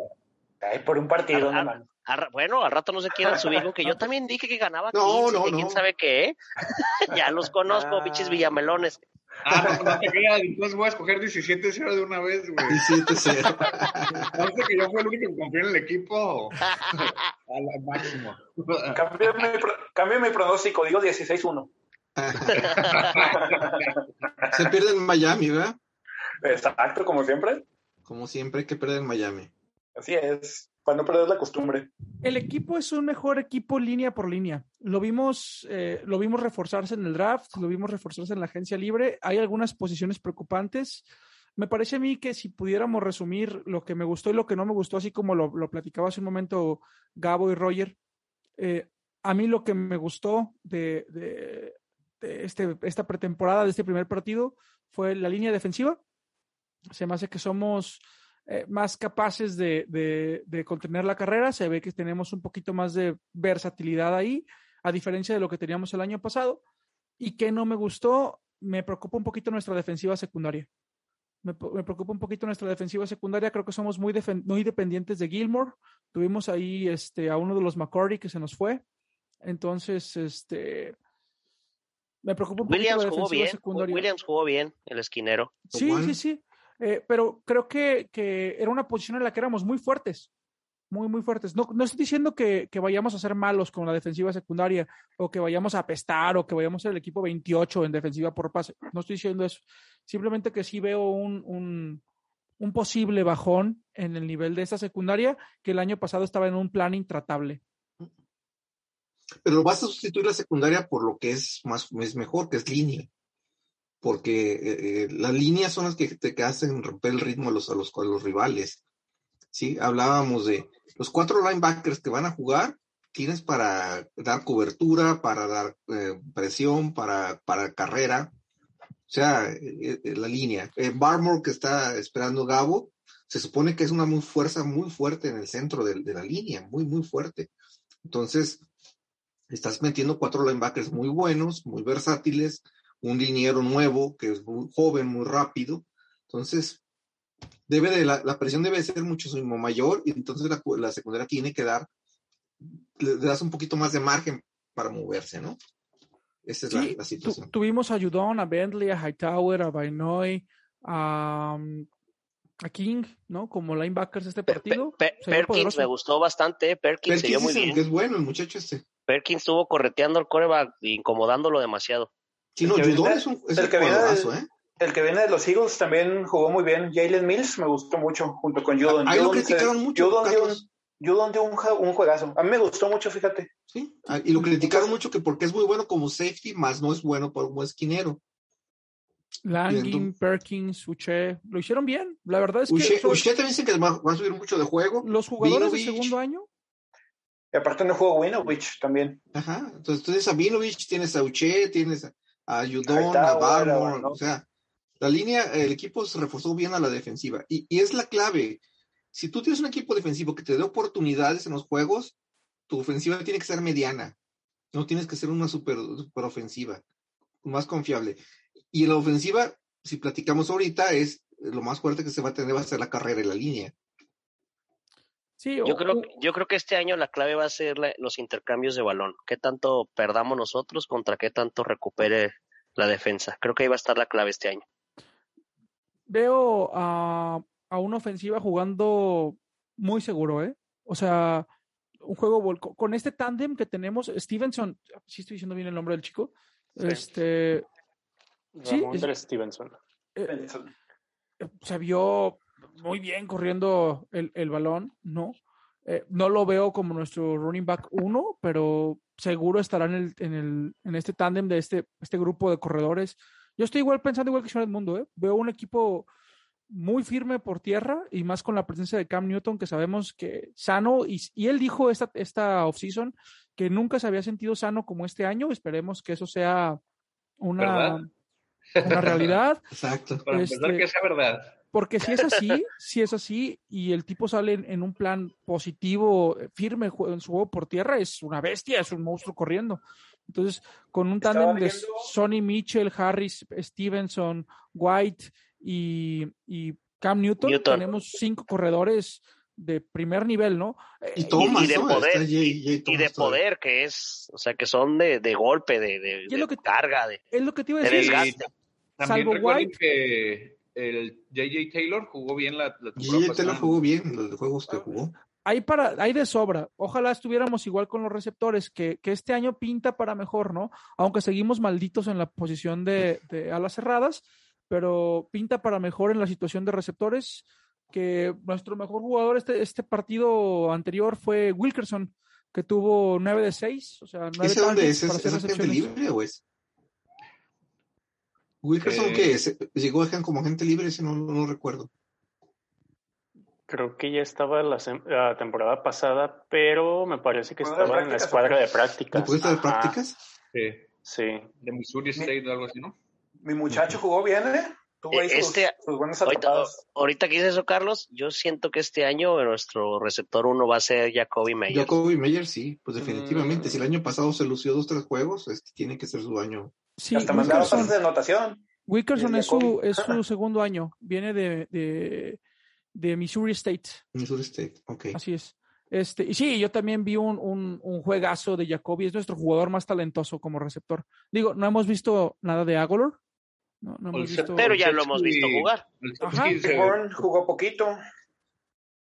Ay, por un partido, Ah, ah, man. Al ra- bueno, al rato no se quieran subir con que yo también dije que ganaba No, 15, no, que no. quién sabe qué. ¿eh? ya los conozco, Ah. bichis villamelones. Ah, no, no te creas, entonces voy a escoger 17-0 de una vez, güey. 17-0. Parece que yo fui el único que confió en el equipo al máximo. Cambio mi, pro- cambio mi pronóstico, digo 16-1. Se pierde en Miami, ¿verdad? Exacto, como siempre. Como siempre hay que perder en Miami. Así es, para no perder la costumbre. El equipo es un mejor equipo línea por línea. Lo vimos, eh, lo vimos reforzarse en el draft, lo vimos reforzarse en la agencia libre. Hay algunas posiciones preocupantes. Me parece a mí que si pudiéramos resumir lo que me gustó y lo que no me gustó, así como lo, lo platicaba hace un momento Gabo y Roger, eh, a mí lo que me gustó de, este, esta pretemporada, de este primer partido, fue la línea defensiva. Se me hace que somos eh, más capaces de, de, de, contener la carrera. Se ve que tenemos un poquito más de versatilidad ahí, a diferencia de lo que teníamos el año pasado. Y que no me gustó, me preocupa un poquito nuestra defensiva secundaria. Me, me preocupa un poquito nuestra defensiva secundaria. Creo que somos muy, muy dependientes de Gilmore. Tuvimos ahí este, a uno de los McCordy que se nos fue. Entonces, este, me preocupa un Williams poquito jugó bien. secundaria. Williams jugó bien, el esquinero. Sí, sí, sí. Eh, pero creo que, que, era una posición en la que éramos muy fuertes, muy, muy fuertes. No, no estoy diciendo que, que, vayamos a ser malos con la defensiva secundaria o que vayamos a apestar o que vayamos a ser el equipo 28 en defensiva por pase. No estoy diciendo eso. Simplemente que sí veo un, un, un posible bajón en el nivel de esta secundaria que el año pasado estaba en un plan intratable. Pero vas a sustituir la secundaria por lo que es más es mejor, que es línea porque eh, las líneas son las que te hacen romper el ritmo a los, a los, a los rivales. ¿sí? Hablábamos de los cuatro linebackers que van a jugar, tienes para dar cobertura, para dar eh, presión, para, para carrera. O sea, eh, la línea. Barmore que está esperando Gabo, se supone que es una muy fuerza muy fuerte en el centro de, de la línea, muy, muy fuerte. Entonces, estás metiendo cuatro linebackers muy buenos, muy versátiles, un liniero nuevo que es muy joven, muy rápido. Entonces, debe de la, la presión debe ser muchísimo mayor y entonces la, la, secundaria tiene que dar, le das un poquito más de margen para moverse, ¿no? Esa es sí, la, la, situación. Tu, tuvimos a Judon, a Bentley, a Hightower, a Bainoy, a, a King, ¿no? Como linebackers este partido. Pe Pe Perkins me gustó bastante, Perkins, Perkins se vio muy el bien. es bueno, el muchacho este. Perkins estuvo correteando el coreback, incomodándolo demasiado. Sí, no, Judon es un, es el, un que viene jugadorazo, del- ¿eh? el que viene de los Eagles también jugó muy bien. Jalen Mills me gustó mucho junto con Judon. Ahí lo Judon se- criticaron mucho, Judon dio. Judon dio un, un juegazo. A mí me gustó mucho, fíjate. Sí, ah, y lo criticaron mucho que porque es muy bueno como safety, más no es bueno como esquinero. Langin, Perkins, Uche, lo hicieron bien. La verdad es que Uche, sobre- Uche también dicen que va, a subir mucho de juego. los jugadores de Vinovich. segundo año, Y aparte no jugó Winovich también. Ajá, entonces tienes a Vinovich, tienes a Uche, tienes a, está, a Barmore, o sea, la línea, el equipo se reforzó bien a la defensiva. Y, y es la clave. Si tú tienes un equipo defensivo que te dé oportunidades en los juegos, tu ofensiva tiene que ser mediana. No tienes que ser una super, super ofensiva, más confiable. Y en la ofensiva, si platicamos ahorita, es lo más fuerte que se va a tener va a ser la carrera y la línea. sí, Yo o- creo, yo creo que este año la clave va a ser la- los intercambios de balón. ¿Qué tanto perdamos nosotros contra qué tanto recupere la defensa? Creo que ahí va a estar la clave este año. veo a, a una ofensiva jugando muy seguro, ¿eh? O sea, un juego con este tándem que tenemos, Stevenson, sí estoy diciendo bien el nombre del chico, Sí. este, Sí, Ramondre es- Stevenson. eh, se vio muy bien corriendo el, el balón, ¿no? Eh, no lo veo como nuestro running back uno, pero seguro estará en, el, en, el, en este tándem de este, este grupo de corredores. Yo estoy igual pensando igual que Sean Mundo, ¿eh? Veo un equipo muy firme por tierra y más con la presencia de Cam Newton, que sabemos que sano, y, y él dijo esta, esta offseason que nunca se había sentido sano como este año. Esperemos que eso sea una, ¿Verdad? Una realidad. Exacto. Para Este- que sea verdad. Porque si es así, si es así, y el tipo sale en, en un plan positivo, firme en su juego por tierra, es una bestia, es un monstruo corriendo. Entonces, con un tándem de viendo- Sonny Mitchell, Harris, Stevenson, White y, y Cam Newton, Newton. tenemos cinco corredores de primer nivel, ¿no? Eh, Y Thomas, y de ¿no? poder, Jay- y- Jay Y Thomas de todavía. poder, que es, o sea, que son de, de golpe, de, de, Y es de lo que- carga, de, es lo que te iba a de decir. desgaste. También Salvo recuerden White. que el JJ Taylor jugó bien la, la temporada Jay Taylor jugó bien los juegos que jugó. hay, para, hay de sobra. Ojalá estuviéramos igual con los receptores, que, que este año pinta para mejor, ¿no? Aunque seguimos malditos en la posición de, de alas cerradas, pero pinta para mejor en la situación de receptores, que nuestro mejor jugador este, este partido anterior fue Wilkerson, que tuvo 9 de 6, o sea, 9 ¿Ese dónde es? ¿Es, recepciones. libre o es? Wilkerson, Eh, ¿qué es? ¿Llegó a como agente libre? Ese no, no recuerdo. Creo que ya estaba la, la temporada pasada, pero me parece que ¿Escuadra de estaba en la escuadra de prácticas. ¿Después de Ajá, prácticas? Sí, Sí. de Missouri State o algo así, ¿no? Mi muchacho jugó bien, ¿eh? Tuvo ahí sus, este- sus buenas Ahorita, ahorita que dices eso, Carlos, yo siento que este año nuestro receptor uno va a ser Jacoby Meyer. Jacoby Meyer, sí, pues definitivamente. Mm. Si el año pasado se lució dos, tres juegos, este tiene que ser su año. Sí, Hasta mandaba pases de anotación. Wilkerson Y es su, es su segundo año, viene de, de, de Missouri State, Missouri State, ok. así es. Este, y sí, yo también vi un, un, un juegazo de Jacoby, es nuestro jugador más talentoso como receptor. Digo, no hemos visto nada de Agolor, no, no hemos visto. Pero ya lo hemos visto jugar. Ajá. Horn jugó poquito.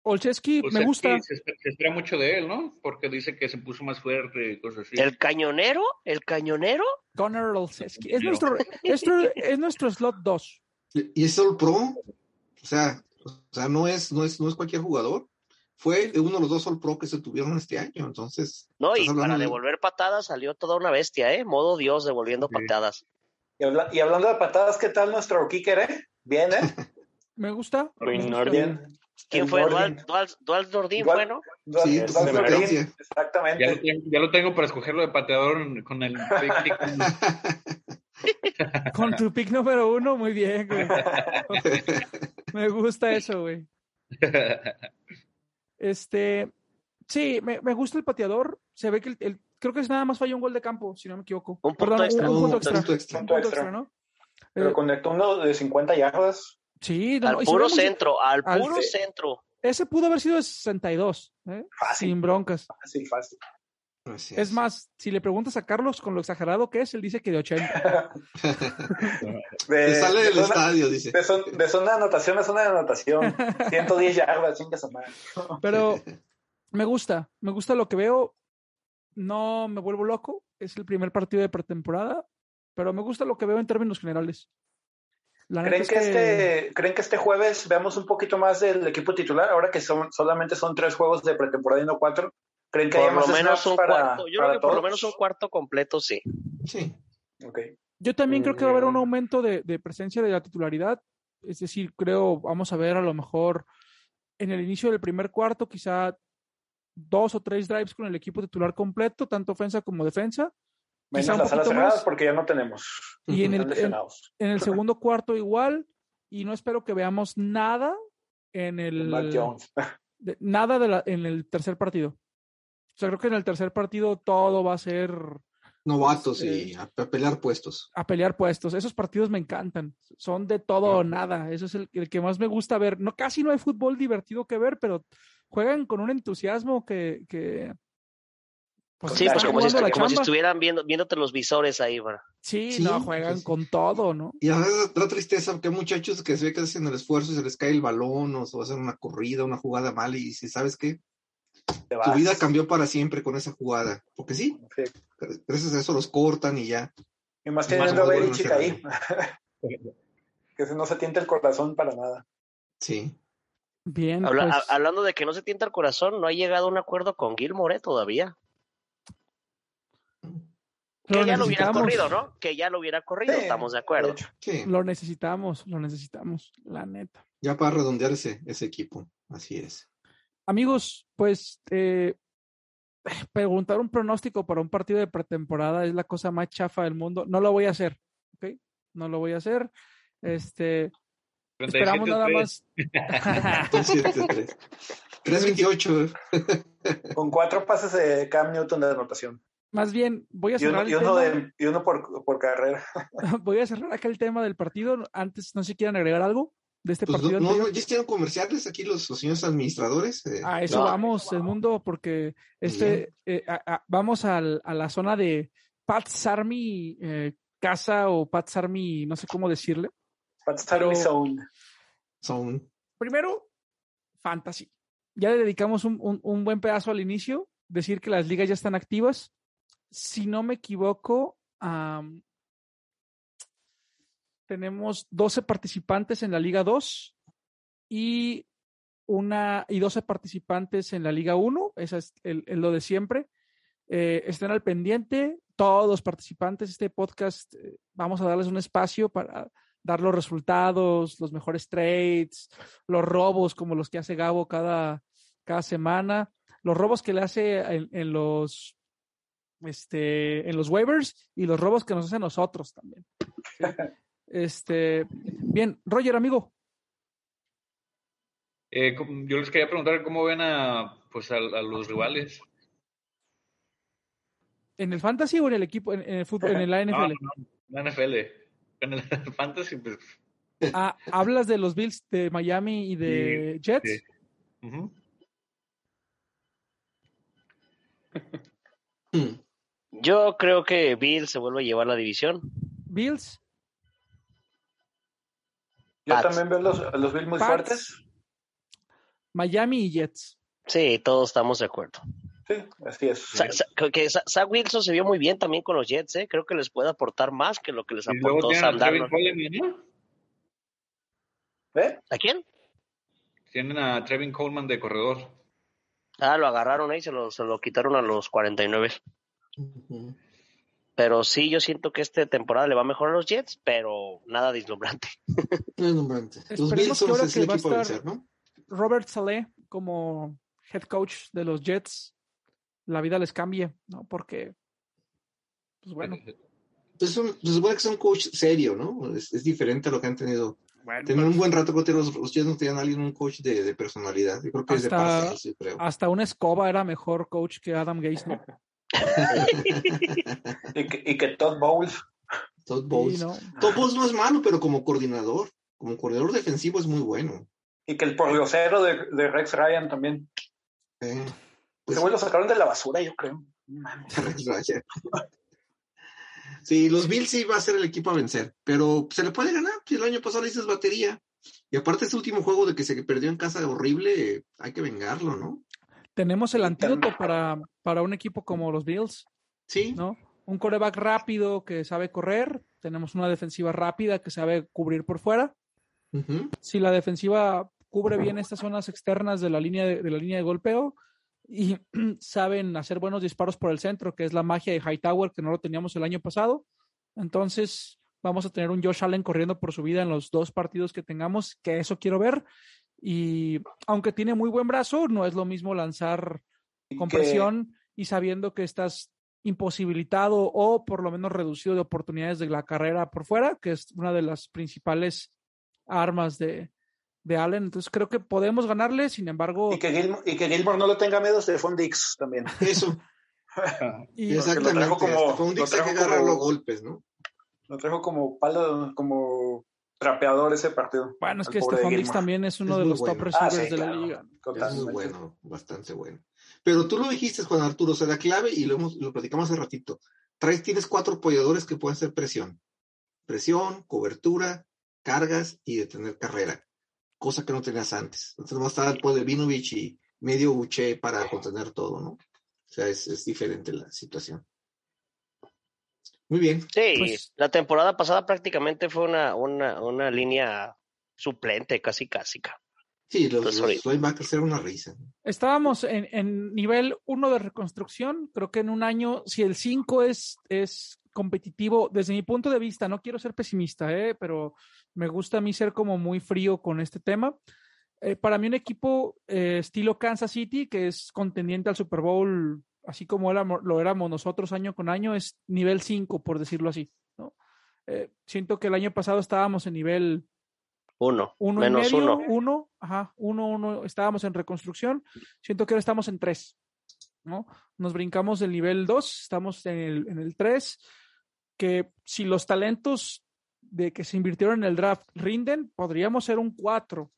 Olszewski me gusta, Se, se espera mucho de él, ¿no? Porque dice que se puso más fuerte y cosas así. El cañonero, el cañonero, Connor Olszewski, es nuestro, es es nuestro slot 2. Y es All Pro, o sea, o sea, no es, no es, no es cualquier jugador. Fue uno de los dos All Pro que se tuvieron este año, entonces. no, y para de- devolver patadas salió toda una bestia, ¿eh? Modo Dios devolviendo Sí. patadas. Y, habla- y hablando de patadas, ¿qué tal nuestro kicker, eh? Bien, ¿eh? Me gusta. Nordin. Bien. ¿Quién fue? Dual, Dual, Dual Nordin Igual- fue, ¿no? Dual- Sí, Dual Nordin. Ya Exactamente. ya lo tengo para escogerlo de pateador con el pick- Con tu pick número uno, muy bien, güey. Me gusta eso, güey. Este, sí, me, me gusta el pateador. Se ve que el, el- creo que es nada más falló un gol de campo, si no me equivoco. Un punto Perdón, extra. un, un punto extra. punto extra. Un Punto punto extra. extra, ¿no? Pero Eh, conectó uno de 50 yardas. sí, no, Al no, puro centro, al puro ce- centro. Ese pudo haber sido de 62, ¿eh? Fácil. sin broncas. Fácil, fácil. Así Es más, si le preguntas a Carlos con lo exagerado que es, él dice que de 80. De, Te sale de del zona, estadio, dice. de, zon- de zona de anotación a zona de anotación. 110 yardas, chingas a. Pero me gusta, me gusta lo que veo. No me vuelvo loco. Es el primer partido de pretemporada, pero me gusta lo que veo en términos generales. La neta ¿Creen es que, este, ¿Creen que este jueves veamos un poquito más del equipo titular? Ahora que son, solamente son tres juegos de pretemporada y no cuatro. ¿Creen que Por haya lo más menos un para, cuarto. Yo para creo que por lo menos un cuarto completo, sí. Sí. Ok. Yo también creo que va a haber un Mm. aumento de, de presencia de la titularidad. Es decir, creo, vamos a ver a lo mejor en el inicio del primer cuarto, quizá dos o tres drives con el equipo titular completo, tanto ofensa como defensa. Menos las alas poquito cerradas más. porque ya no tenemos. Y en el, en, lesionados. en el segundo cuarto igual. Y no espero que veamos nada en el de- nada de la- en el tercer partido. O sea, creo que en el tercer partido todo va a ser Novatos Eh, y a, a pelear puestos. a pelear puestos. Esos partidos me encantan. Son de todo o nada. Eso es el, el que más me gusta ver. No, casi no hay fútbol divertido que ver, pero juegan con un entusiasmo que, que pues, Sí, pues como si, como si estuvieran viendo, viéndote los visores ahí, ¿verdad? Sí, Sí, no, juegan pues sí. con todo, ¿no? Y a veces da tristeza que hay muchachos que se ve que hacen el esfuerzo y se les cae el balón o se hacen una corrida, una jugada mal y si sabes qué, tu vida cambió para siempre con esa jugada. Porque sí, Sí. gracias a eso los cortan y ya. Y más teniendo a se ahí. que no se tienta el corazón para nada. Sí. Bien, Habla- pues, a- hablando de que no se tienta el corazón, no ha llegado a un acuerdo con Gilmore todavía. Que lo ya lo hubiera corrido, ¿no? Que ya lo hubiera corrido, Sí, estamos de de acuerdo. hecho. Sí. Lo necesitamos, lo necesitamos, la neta. Ya para redondear ese, ese equipo. Así es. Amigos, pues eh, preguntar un pronóstico para un partido de pretemporada es la cosa más chafa del mundo. No lo voy a hacer, ¿ok? No lo voy a hacer. Este, esperamos nada 37-3. más. Entonces, 328. Con cuatro pases de Cam Newton de anotación. Más bien, voy a Y uno, cerrar, y el uno, tema, de, y uno por, por carrera. voy a cerrar acá el tema del partido. Antes, no sé si quieren agregar algo de este Pues partido. no, ya hicieron comerciales aquí los, los señores administradores. eh, A eso No. vamos, Edmundo, porque este eh, a- a- vamos al- a la zona de Pat's Army eh, casa o Pat's Army, no sé cómo decirle. Army Pero- Zone. son Primero, fantasy. ya le dedicamos un, un, un buen pedazo al inicio, decir que las ligas ya están activas. Si no me equivoco, am, tenemos 12 participantes en la Liga 2 y una y 12 participantes en la Liga 1, esa es el, el lo de siempre. Eh, estén al pendiente, todos los participantes de este podcast, eh, vamos a darles un espacio para dar los resultados, los mejores trades, los robos como los que hace Gabo cada, cada semana, los robos que le hace en, en los este, en los waivers y los robos que nos hacen nosotros también. Este, bien, Roger, amigo, Eh, yo les quería preguntar cómo ven a, pues, a, a los rivales. ¿en el fantasy o en el equipo, en, en el fútbol, en la No, NFL? no, no, la NFL. En el fantasy, pues. Ah, ¿Hablas de los Bills de Miami y de Jets? sí. Yo creo que Bill se vuelve a llevar la división. Bills, Yo Pats. también veo los, a los Bills muy Pats. fuertes. Miami y Jets. Sí, todos estamos de acuerdo. Sí, así es. Sa- que Sa- Zach Wilson se vio muy bien también con los Jets, ¿eh? Creo que les puede aportar más que lo que les aportó tienen a Sam Trevin Darnold. ¿Eh? ¿A quién? Tienen a Trevin Coleman de corredor. Ah, lo agarraron ahí, se lo, se lo quitaron a los 49. Ujú. Pero sí, yo siento que esta temporada le va mejor a los Jets, pero nada deslumbrante. No es nombrante. Los Esperemos Bills que son ahora es que el va a equipo a estar- vencer, ¿no? Robert Saleh como head coach de los Jets, la vida les cambie, ¿no? Porque, pues bueno, Pues son- se supone que es un coach serio, ¿no? Es, es diferente a lo que han tenido. bueno, Tener un buen rato que los, los no tenían a alguien, un coach de, de personalidad. Yo creo que es de Hasta- yo creo. hasta una escoba era mejor coach que Adam Gase, ¿no? Y que, y que Todd Bowles. Todd Bowles. Sí, ¿no? Todd Bowles no es malo, pero como coordinador, como coordinador defensivo es muy bueno. Y que el pordiosero de, de Rex Ryan también. Eh, pues, güey lo sacaron de la basura, yo creo. Mames. Sí, los Bills sí va a ser el equipo a vencer, pero se le puede ganar. Si el año pasado le dices batería. Y aparte, este último juego de que se perdió en casa horrible, hay que vengarlo, ¿no? Tenemos el antídoto para, para un equipo como los Bills, Sí, ¿no? Un coreback rápido que sabe correr, tenemos una defensiva rápida que sabe cubrir por fuera. Si la defensiva cubre bien estas zonas externas de la línea de, de la línea de golpeo y saben hacer buenos disparos por el centro, que es la magia de Hightower que no lo teníamos el año pasado. Entonces, vamos a tener un Josh Allen corriendo por su vida en los dos partidos que tengamos, que eso quiero ver. Y aunque tiene muy buen brazo, no es lo mismo lanzar con presión y sabiendo que estás imposibilitado o por lo menos reducido de oportunidades de la carrera por fuera, que es una de las principales armas de, de Allen. Entonces creo que podemos ganarle, sin embargo, Y que, Gilmore, y que Gilmore no lo tenga miedo de Dix también. Eso, y- exactamente. trajo como- con un lo Dix hay que trajo agarrarlo a como- golpes, ¿no? Lo trajo como palo, como trapeador ese partido. bueno, es que Diggs Gilmore. también es uno Es de los top receivers Ah, sí, de la liga. Es muy bueno, bastante bueno. Pero tú lo dijiste, Juan Arturo, o sea, la clave, y lo, hemos, lo platicamos hace ratito, traes, tienes cuatro apoyadores que pueden hacer presión. Presión, cobertura, cargas y detener carrera. Cosa que no tenías antes. Entonces va a estar después de Vinovich y medio Uche para contener todo, ¿no? O sea, es, es diferente la situación. Muy bien. Sí, Pues- la temporada pasada prácticamente fue una, una, una línea suplente, casi casi. ca- Sí, los, los ahorita. linebackers eran una risa. Estábamos en, en nivel 1 de reconstrucción. Creo que en un año, si el 5 es, es competitivo, desde mi punto de vista, no quiero ser pesimista, ¿eh? pero me gusta a mí ser como muy frío con este tema. Eh, para mí un equipo eh, estilo Kansas City, que es contendiente al Super Bowl, así como éramos- lo éramos nosotros año con año, es nivel 5, por decirlo así. ¿no? Eh, siento que el año pasado estábamos en nivel Uno, uno menos y medio, uno. uno, ajá, uno, uno, estábamos en reconstrucción. Siento que ahora estamos en tres, ¿no? Nos brincamos del nivel dos, estamos en el, en el tres, que si los talentos de que se invirtieron en el draft rinden, podríamos ser un cuatro,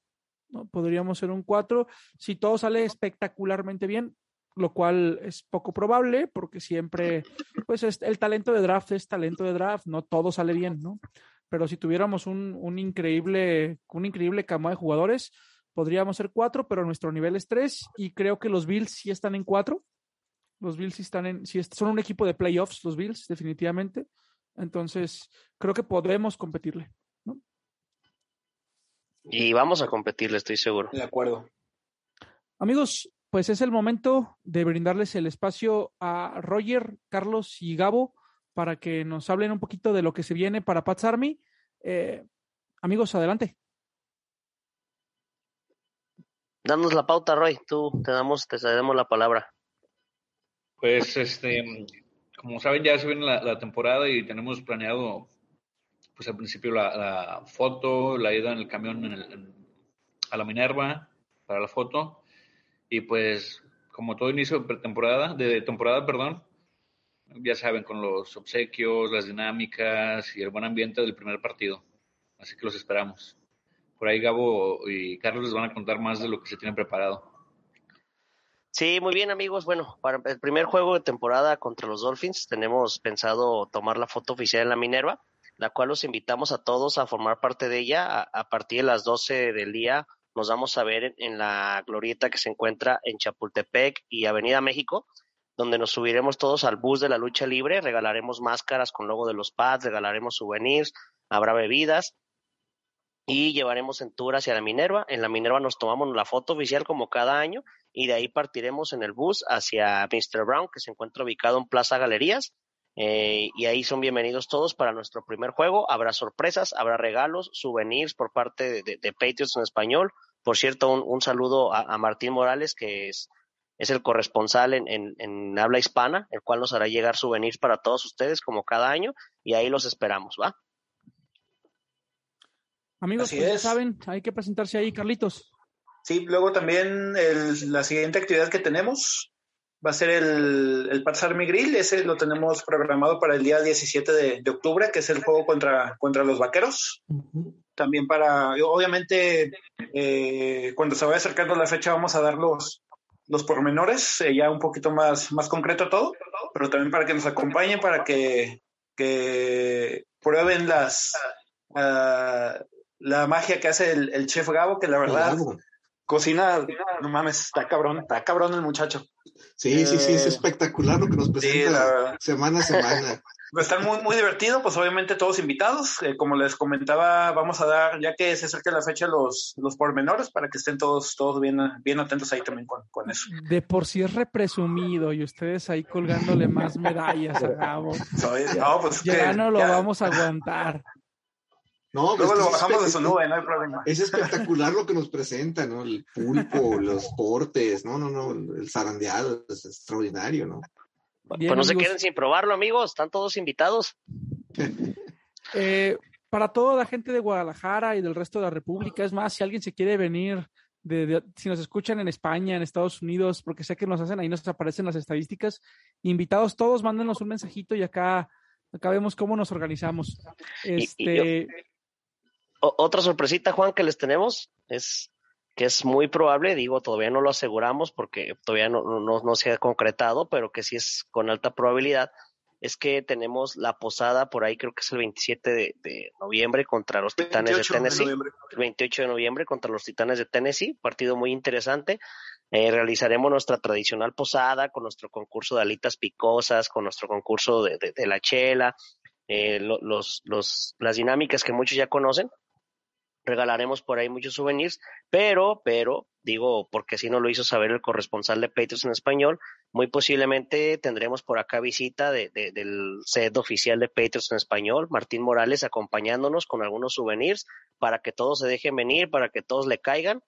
¿no? Podríamos ser un cuatro si todo sale espectacularmente bien, lo cual es poco probable porque siempre, pues es- el talento de draft es talento de draft, no todo sale bien, ¿no? Pero si tuviéramos un, un increíble, un increíble cama de jugadores, podríamos ser cuatro, pero nuestro nivel es tres y creo que los Bills sí están en cuatro. Los Bills sí están en, sí son un equipo de playoffs, los Bills, definitivamente. Entonces, creo que podemos competirle. ¿no? Y vamos a competirle, estoy seguro. De acuerdo. Amigos, pues es el momento de brindarles el espacio a Roger, Carlos y Gabo para que nos hablen un poquito de lo que se viene para Pats Army. Eh, amigos, adelante. Danos la pauta, Roy. Tú te damos, te cedemos la palabra. Pues, este, como saben, ya se viene la, temporada y tenemos planeado, pues al principio la, foto, la ida en el camión a la Minerva para la foto y pues, como todo inicio de pretemporada, de temporada, perdón, ya saben, con los obsequios, las dinámicas y el buen ambiente del primer partido. Así que los esperamos. Por ahí Gabo y Carlos les van a contar más de lo que se tiene preparado. Sí, muy bien amigos. Bueno, para el primer juego de temporada contra los Dolphins tenemos pensado tomar la foto oficial en la Minerva, la cual los invitamos a todos a formar parte de ella. A, partir de las 12 del día nos vamos a ver en, la glorieta que se encuentra en Chapultepec y Avenida México, donde nos subiremos todos al bus de la lucha libre, regalaremos máscaras con logo de los pads, regalaremos souvenirs, habrá bebidas y llevaremos en tour hacia la Minerva. En la Minerva nos tomamos la foto oficial como cada año y de ahí partiremos en el bus hacia Mr. Brown, que se encuentra ubicado en Plaza Galerías. Eh, y ahí son bienvenidos todos para nuestro primer juego. Habrá sorpresas, habrá regalos, souvenirs por parte de, Patriots en español. Por cierto, un, saludo a, Martín Morales, que es, es el corresponsal en, en, habla hispana, el cual nos hará llegar souvenirs para todos ustedes como cada año y ahí los esperamos, ¿va? Amigos, pues ya saben, hay que presentarse ahí, Carlitos. Sí, luego también la siguiente actividad que tenemos va a ser el, el Pats Army Grill. Ese lo tenemos programado para el día 17 de, octubre, que es el juego contra, contra los vaqueros. También para, obviamente, eh, cuando se vaya acercando la fecha, vamos a dar los, los pormenores, eh, ya un poquito más, más concreto todo, pero también para que nos acompañen, para que, que prueben las, uh, la magia que hace el, chef Gabo, que la verdad cocina, no mames, está cabrón, está cabrón el muchacho. Sí, sí, sí, es eh, espectacular lo que nos presenta semana a semana. Va a estar muy, muy divertido, pues obviamente todos invitados. Eh, como les comentaba, vamos a dar, ya que se acerca la fecha, los, los pormenores para que estén todos, todos bien, bien atentos ahí también con, con eso. De por sí es represumido y ustedes ahí colgándole más medallas a Gabo. no, pues ya no lo vamos a aguantar. No, pues Luego lo bajamos de su nube, no hay problema. Es espectacular lo que nos presenta, ¿no? El pulpo, los cortes, no, no, no, el zarandeado es extraordinario, ¿no? pues no se queden sin probarlo, amigos, están todos invitados. Eh, para toda la gente de Guadalajara y del resto de la República, es más, si alguien se quiere venir, de, si nos escuchan en España, en Estados Unidos, porque sé que nos hacen ahí, nos aparecen las estadísticas, invitados todos, mándenos un mensajito y acá, acá vemos cómo nos organizamos. Este otra sorpresita, Juan, que les tenemos es que es muy probable, digo, todavía no lo aseguramos porque todavía no, no, se ha concretado, pero que sí es con alta probabilidad, es que tenemos la posada por ahí, creo que es el 27 de, noviembre contra los Titanes de Tennessee. el 28 de noviembre contra los Titanes de Tennessee, partido muy interesante. Eh, realizaremos nuestra tradicional posada con nuestro concurso de alitas picosas, con nuestro concurso de, de, la chela, eh, los, los, las dinámicas que muchos ya conocen regalaremos por ahí muchos souvenirs, pero, pero, digo, porque si no lo hizo saber el corresponsal de Patriots en español, muy posiblemente tendremos por acá visita de, del set oficial de Patriots en español, Martín Morales, acompañándonos con algunos souvenirs para que todos se dejen venir, para que todos le caigan.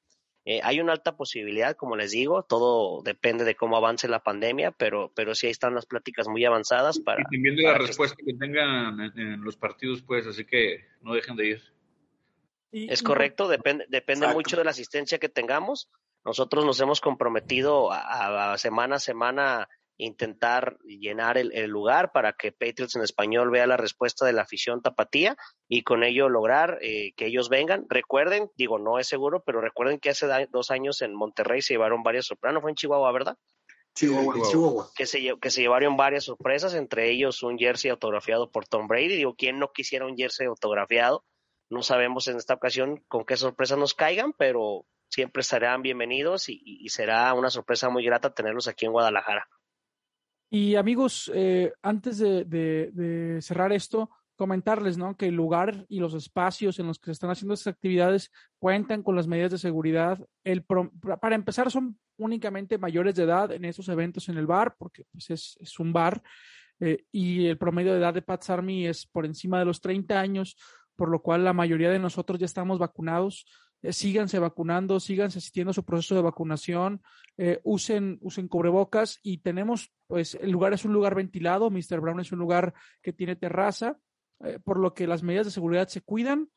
Eh, hay una alta posibilidad, como les digo, todo depende de cómo avance la pandemia, pero, pero sí ahí están las pláticas muy avanzadas para... Y también de la respuesta que, tengan en los partidos, pues, así que no dejen de ir es correcto, depende, depende mucho de la asistencia que tengamos. Nosotros nos hemos comprometido a, semana a semana intentar llenar el, lugar para que Patriots en español vea la respuesta de la afición tapatía y con ello lograr eh, que ellos vengan. Recuerden, digo, no es seguro, pero recuerden que hace dos años en Monterrey se llevaron varias sorpresas, no fue en Chihuahua, ¿verdad? Chihuahua, Chihuahua. Que se, que se llevaron varias sorpresas, entre ellos un jersey autografiado por Tom Brady. Digo, ¿quién no quisiera un jersey autografiado? No sabemos en esta ocasión con qué sorpresa nos caigan, pero siempre estarán bienvenidos y, y será una sorpresa muy grata tenerlos aquí en Guadalajara. Y amigos, eh, antes de, cerrar esto, comentarles ¿no? que el lugar y los espacios en los que se están haciendo estas actividades cuentan con las medidas de seguridad. El pro, para empezar, son únicamente mayores de edad en esos eventos en el bar, porque pues, es, es un bar, eh, y el promedio de edad de Pats Army es por encima de los 30 años, por lo cual la mayoría de nosotros ya estamos vacunados. Eh, síganse vacunando, síganse asistiendo a su proceso de vacunación, eh, usen, usen cubrebocas y tenemos, pues el lugar es un lugar ventilado, Mr. Brown es un lugar que tiene terraza, eh, por lo que las medidas de seguridad se cuidan,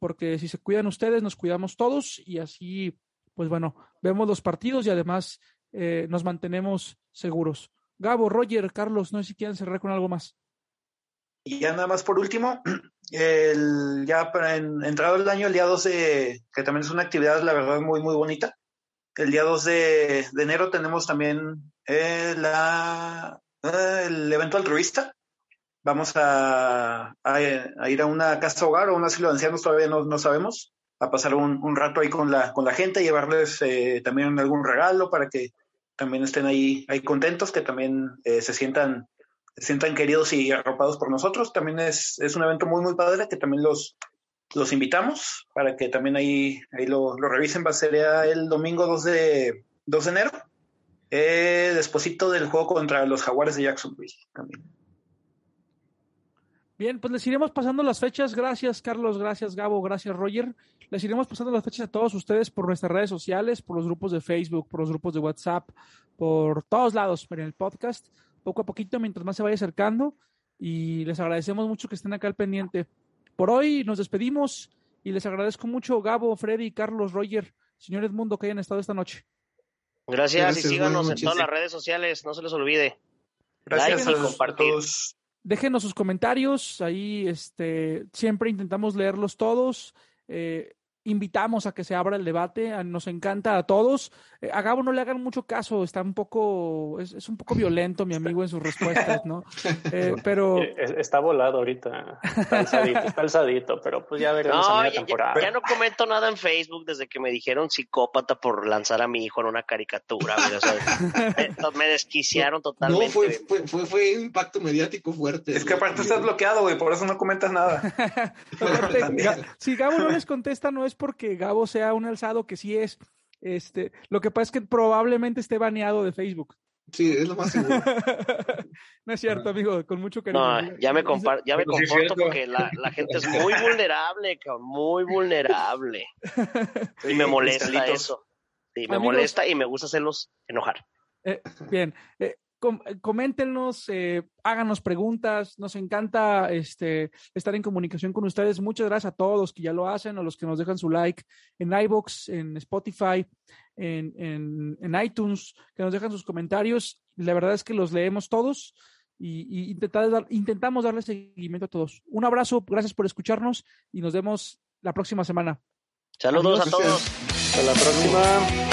porque si se cuidan ustedes, nos cuidamos todos y así, pues bueno, vemos los partidos y además nos mantenemos seguros. Gabo, Roger, Carlos, no sé si quieren cerrar con algo más. Y ya nada más por último, el, ya en, entrado el año, el día 2 de, que también es una actividad, la verdad, muy, muy bonita. El día 2 de, enero tenemos también eh, la, eh, el evento altruista. Vamos a, ir a una casa hogar o un asilo de ancianos, todavía no, no sabemos, a pasar un, un, rato ahí con la, con la gente, llevarles eh, también algún regalo para que también estén ahí, ahí contentos, que también eh, se sientan se sientan queridos y arropados por nosotros. También es, es un evento muy, muy padre que también los, los invitamos para que también ahí, ahí lo, revisen. Va a ser el domingo 2 de, 2 de enero, eh, del juego contra los Jaguares de Jacksonville también. Bien, pues les iremos pasando las fechas. Gracias, Carlos. Gracias, Gabo. Gracias, Roger. Les iremos pasando las fechas a todos ustedes por nuestras redes sociales, por los grupos de Facebook, por los grupos de WhatsApp, por todos lados, en el podcast poco a poquito mientras más se vaya acercando y les agradecemos mucho que estén acá al pendiente. Por hoy nos despedimos y les agradezco mucho Gabo, Freddy, Carlos, Roger, señor Edmundo que hayan estado esta noche. Gracias, Gracias y síganos en todas las redes sociales, no se les olvide. Gracias like y compartir. Déjenos sus comentarios, ahí este, siempre intentamos leerlos todos. Eh, invitamos a que se abra el debate, nos encanta a todos. Eh, a Gabo no le hagan mucho caso, está un poco, es, es un poco violento mi amigo en sus respuestas, ¿no? Eh, pero... Está volado ahorita, está alzadito, está alzadito, pero pues ya veremos no, a media ya, temporada. Ya no comento nada en Facebook desde que me dijeron psicópata por lanzar a mi hijo en una caricatura. O sea, me, desquiciaron totalmente. No, fue, fue, fue, fue un impacto mediático fuerte. Es que aparte estás bloqueado, güey, por eso no comentas nada. aparte, si Gabo no les contesta, no es porque Gabo sea un alzado, que sí es. Este, lo que pasa es que probablemente esté baneado de Facebook. Sí, es lo más seguro. no es cierto, amigo, con mucho cariño. No, ya me, compar ya me es comporto porque la, la gente es muy vulnerable, cabrón, muy vulnerable. Y me molesta eso. Sí, me Amigos. molesta y me gusta hacerlos enojar. Eh, bien, eh, com coméntenos, eh, háganos preguntas, nos encanta este, estar en comunicación con ustedes. Muchas gracias a todos los que ya lo hacen, a los que nos dejan su like en iBox, en Spotify, en, en, en iTunes, que nos dejan sus comentarios. La verdad es que los leemos todos y, y intentar dar, intentamos darle seguimiento a todos. Un abrazo, gracias por escucharnos y nos vemos la próxima semana. Saludos Adiós. a todos. Hasta la próxima.